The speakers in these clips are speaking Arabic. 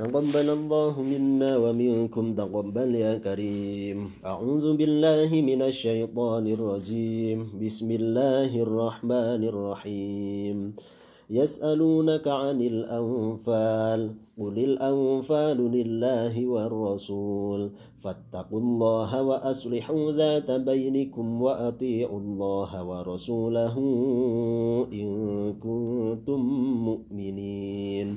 تقبل الله منا ومنكم تقبل يا كريم. أعوذ بالله من الشيطان الرجيم. بسم الله الرحمن الرحيم. يسألونك عن الأنفال قل الأنفال لله والرسول. فاتقوا الله وأصلحوا ذات بينكم وأطيعوا الله ورسوله إن كنتم مؤمنين.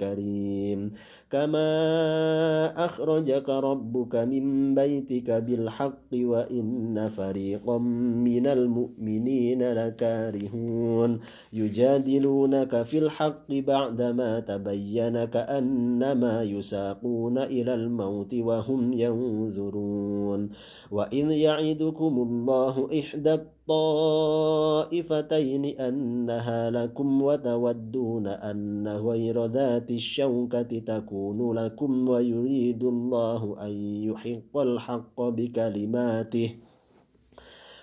كريم. كما أخرجك ربك من بيتك بالحق وإن فريقا من المؤمنين لكارهون. يجادلونك في الحق بعدما تبين كأنما يساقون إلى الموت وهم ينظرون. وإذ يعدكم الله إحدى الطائفتين أنها لكم وتودون أن غير ذات الشوكة تكون لكم ويريد الله أن يحق الحق بكلماته.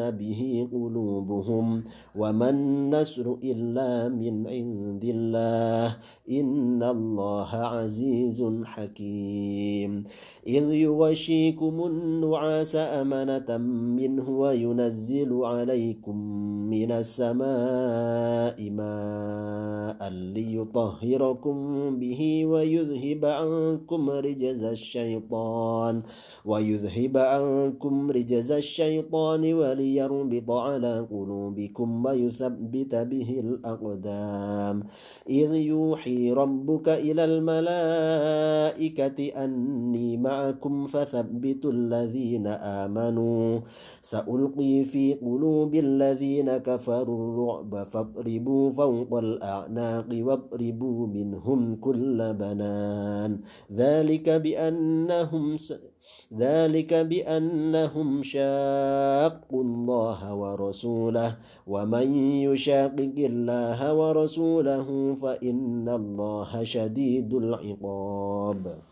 به قلوبهم وما النصر إلا من عند الله إن الله عزيز حكيم إذ يغشيكم النعاس أمنة منه وينزل عليكم من السماء ماء ليطهركم به ويذهب عنكم رجز الشيطان ويذهب عنكم رجز الشيطان وليربط على قلوبكم ويثبت به الأقدام. إذ يوحي ربك إلى الملائكة أني معكم فثبتوا الذين آمنوا. سألقي في قلوب الذين كفروا الرعب فاضربوا فوق الأعناق واضربوا منهم كل بنان. ذلك بأنهم س... ذلك بأنهم شاقوا الله ورسوله. ومن يشاقق الله ورسوله فإن الله شديد العقاب.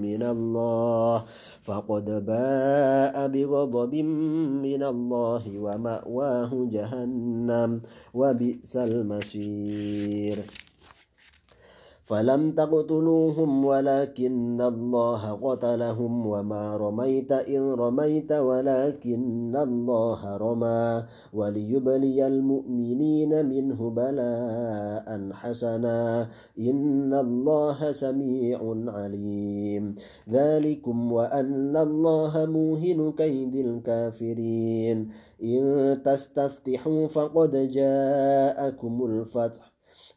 من الله. فقد باء بغضب من الله ومأواه جهنم وبئس المصير. فلم تقتلوهم ولكن الله قتلهم وما رميت إذ رميت ولكن الله رمى وليبلي المؤمنين منه بلاء حسنا إن الله سميع عليم ذلكم وأن الله موهن كيد الكافرين إن تستفتحوا فقد جاءكم الفتح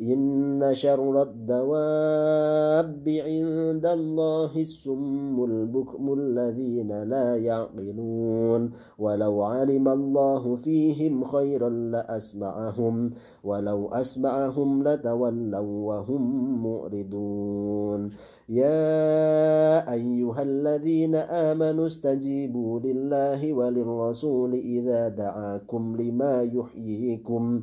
إن شر الدواب عند الله السم البكم الذين لا يعقلون. ولو علم الله فيهم خيرا لأسمعهم ولو أسمعهم لتولوا وهم معرضون. يا أيها الذين آمنوا استجيبوا لله وللرسول إذا دعاكم لما يحييكم.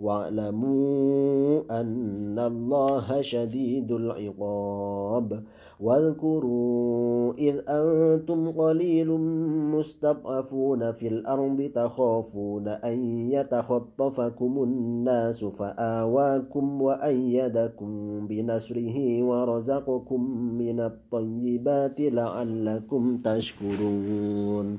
واعلموا أن الله شديد العقاب. واذكروا إذ أنتم قليل مستضعفون في الأرض تخافون أن يتخطفكم الناس فآواكم وأيدكم بنصره ورزقكم من الطيبات لعلكم تشكرون.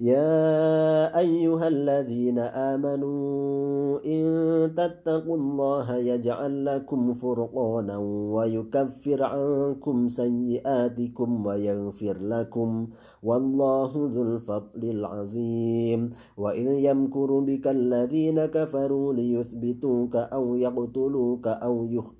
يا أيها الذين آمنوا إن تتقوا الله يجعل لكم فرقانا ويكفر عنكم سيئاتكم ويغفر لكم والله ذو الفضل العظيم وإذ يمكر بك الذين كفروا ليثبتوك أو يقتلوك أو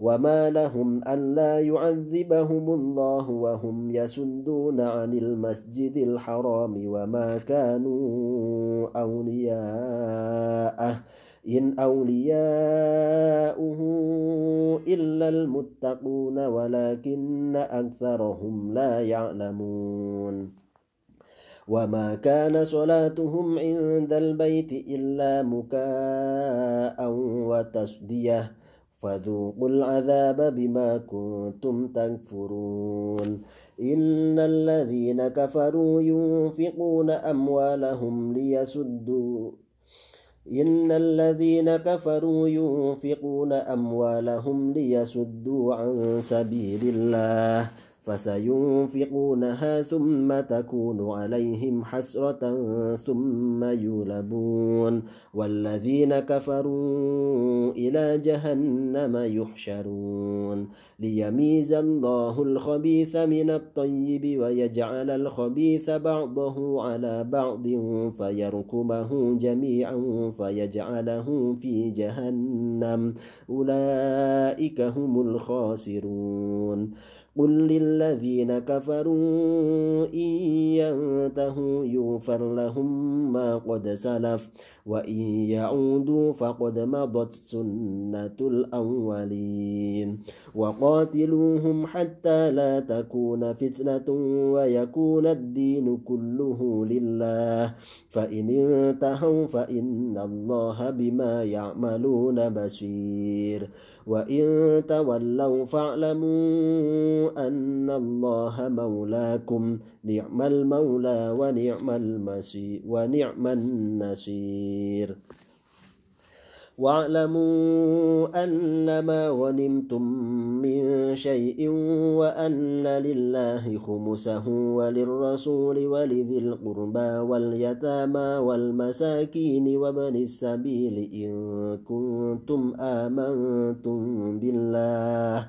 وما لهم ألا يعذبهم الله وهم يسدون عن المسجد الحرام وما كانوا أولياءه إن أولياؤه إلا المتقون ولكن أكثرهم لا يعلمون وما كان صلاتهم عند البيت إلا مكاء وتصديه فذوقوا العذاب بما كنتم تكفرون. إن الذين كفروا ينفقون أموالهم ليسدوا. إن الذين كفروا ينفقون أموالهم ليسدوا عن سبيل الله. فسينفقونها ثم تكون عليهم حسرة ثم يولبون والذين كفروا إلى جهنم يحشرون ليميز الله الخبيث من الطيب ويجعل الخبيث بعضه على بعض فيركمه جميعا فيجعله في جهنم. أولئك هم الخاسرون. قل للذين كفروا إن ينتهوا يغفر لهم ما قد سلف. وإن يعودوا فقد مضت سنة الأولين. وقاتلوهم حتى لا تكون فتنة ويكون الدين كله لله. فإن انتهوا فإن الله بما يعملون بصير. وإن تولوا فاعلموا أن الله مولاكم. نعم المولى ونعم المسير ونعم النصير. واعلموا أنما غنمتم من شيء وأن لله خمسه وللرسول ولذي القربى واليتامى والمساكين وابن السبيل إن كنتم آمنتم بالله.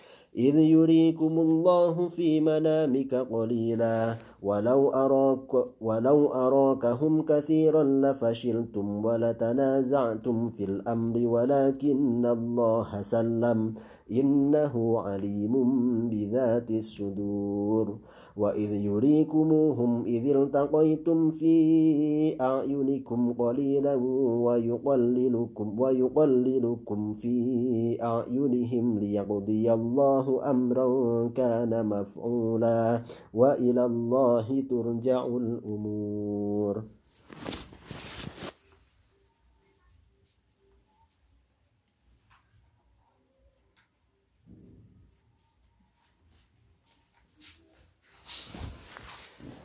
إذ يريكم الله في منامك قليلا. ولو أراك ولو أراكهم كثيرا لفشلتم ولتنازعتم في الأمر ولكن الله سلم. إنه عليم بذات الصدور. وإذ يريكموهم إذ التقيتم في أعينكم قليلا ويقللكم ويقللكم في أعينهم ليقضي الله أمرا كان مفعولا. وإلى الله ترجع الأمور.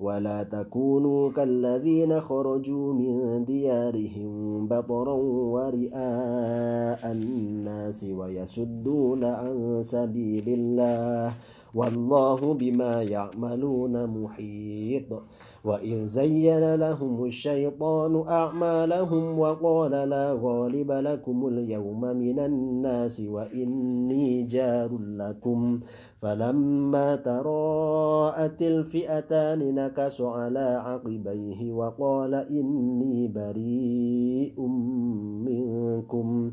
ولا تكونوا كالذين خرجوا من ديارهم بطرا ورئاء الناس ويسدون عن سبيل الله والله بما يعملون محيط. وإن زين لهم الشيطان أعمالهم وقال لا غالب لكم اليوم من الناس وإني جار لكم. فلما تراءت الفئتان نكس على عقبيه وقال إني بريء منكم.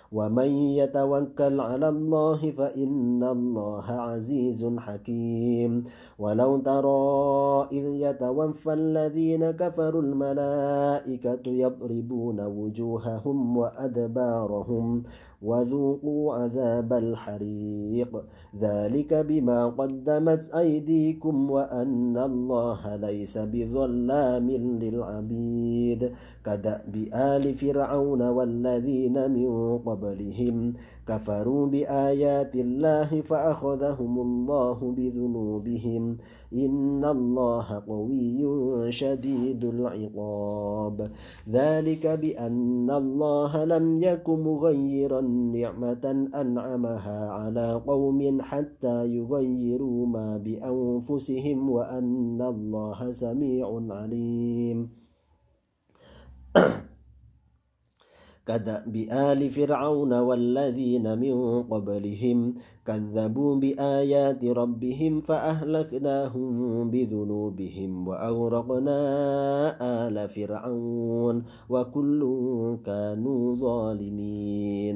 ومن يتوكل على الله فإن الله عزيز حكيم. ولو ترى إذ يتوفى الذين كفروا الملائكة يضربون وجوههم وأدبارهم وذوقوا عذاب الحريق. ذلك بما قدمت أيديكم وأن الله ليس بظلام للعبيد. كدأب آل فرعون والذين من قبلهم كفروا بآيات الله فأخذهم الله بذنوبهم. إن الله قوي شديد العقاب. ذلك بأن الله لم يك مغيرا نعمة أنعمها على قوم حتى يغيروا ما بأنفسهم وأن الله سميع عليم. كدأب آل فرعون والذين من قبلهم كذبوا بآيات ربهم فأهلكناهم بذنوبهم وأغرقنا آل فرعون وكل كانوا ظالمين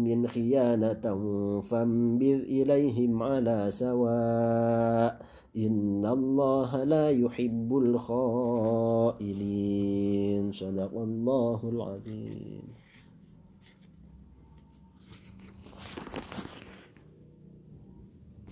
خيانة فانبذ إليهم على سواء. إن الله لا يحب الخائنين. صدق الله العظيم.